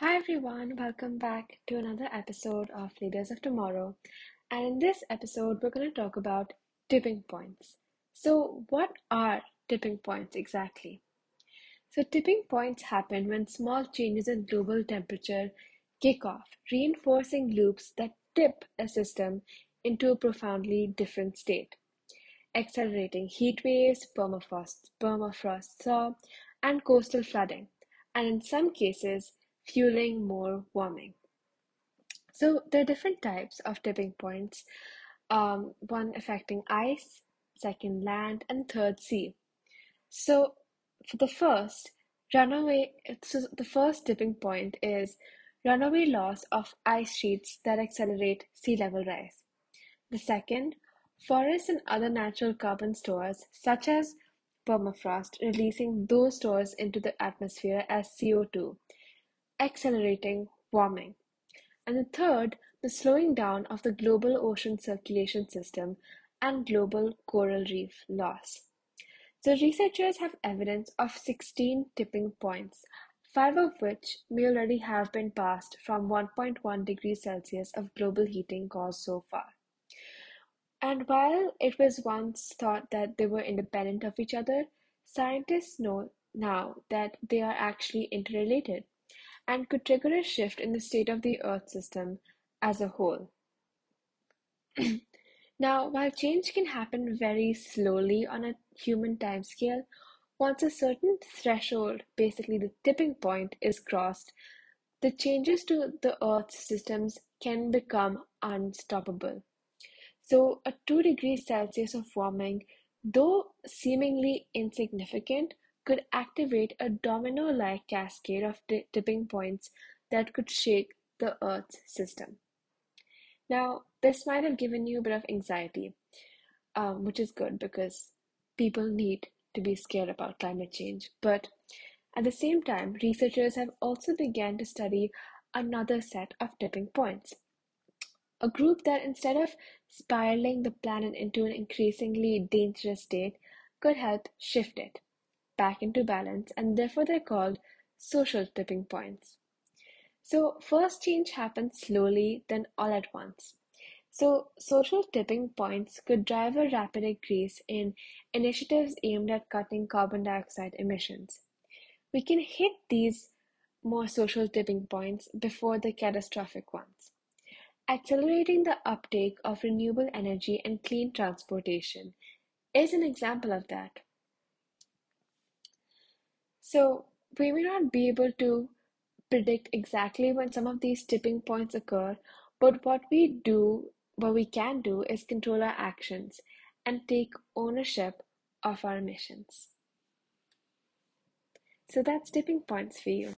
Hi everyone, welcome back to another episode of Leaders of Tomorrow. And in this episode, we're going to talk about tipping points. So, what are tipping points exactly? So, tipping points happen when small changes in global temperature kick off, reinforcing loops that tip a system into a profoundly different state, accelerating heat waves, permafrost, permafrost thaw, and coastal flooding, and in some cases, fueling more warming. So there are different types of tipping points. Um, one affecting ice, second land, and third sea. So for the first, runaway. So the first tipping point is runaway loss of ice sheets that accelerate sea level rise. The second, forests and other natural carbon stores, such as permafrost, releasing those stores into the atmosphere as CO2, accelerating warming. And the third, the slowing down of the global ocean circulation system and global coral reef loss. So, researchers have evidence of 16 tipping points, five of which may already have been passed from 1.1 degrees Celsius of global heating caused so far. And while it was once thought that they were independent of each other, scientists know now that they are actually interrelated and could trigger a shift in the state of the Earth system as a whole. now, while change can happen very slowly on a human timescale, once a certain threshold, basically the tipping point, is crossed, the changes to the Earth's systems can become unstoppable. So, a 2 degrees Celsius of warming, though seemingly insignificant, could activate a domino-like cascade of tipping points that could shake the Earth's system. Now, this might have given you a bit of anxiety, um, which is good because people need to be scared about climate change. But at the same time, researchers have also begun to study another set of tipping points. A group that instead of spiraling the planet into an increasingly dangerous state could help shift it back into balance, and therefore they're called social tipping points. So, first change happens slowly, then all at once. So, social tipping points could drive a rapid increase in initiatives aimed at cutting carbon dioxide emissions. We can hit these more social tipping points before the catastrophic ones. Accelerating the uptake of renewable energy and clean transportation is an example of that. So we may not be able to predict exactly when some of these tipping points occur, but what we do, what we can do is control our actions and take ownership of our emissions. So that's tipping points for you.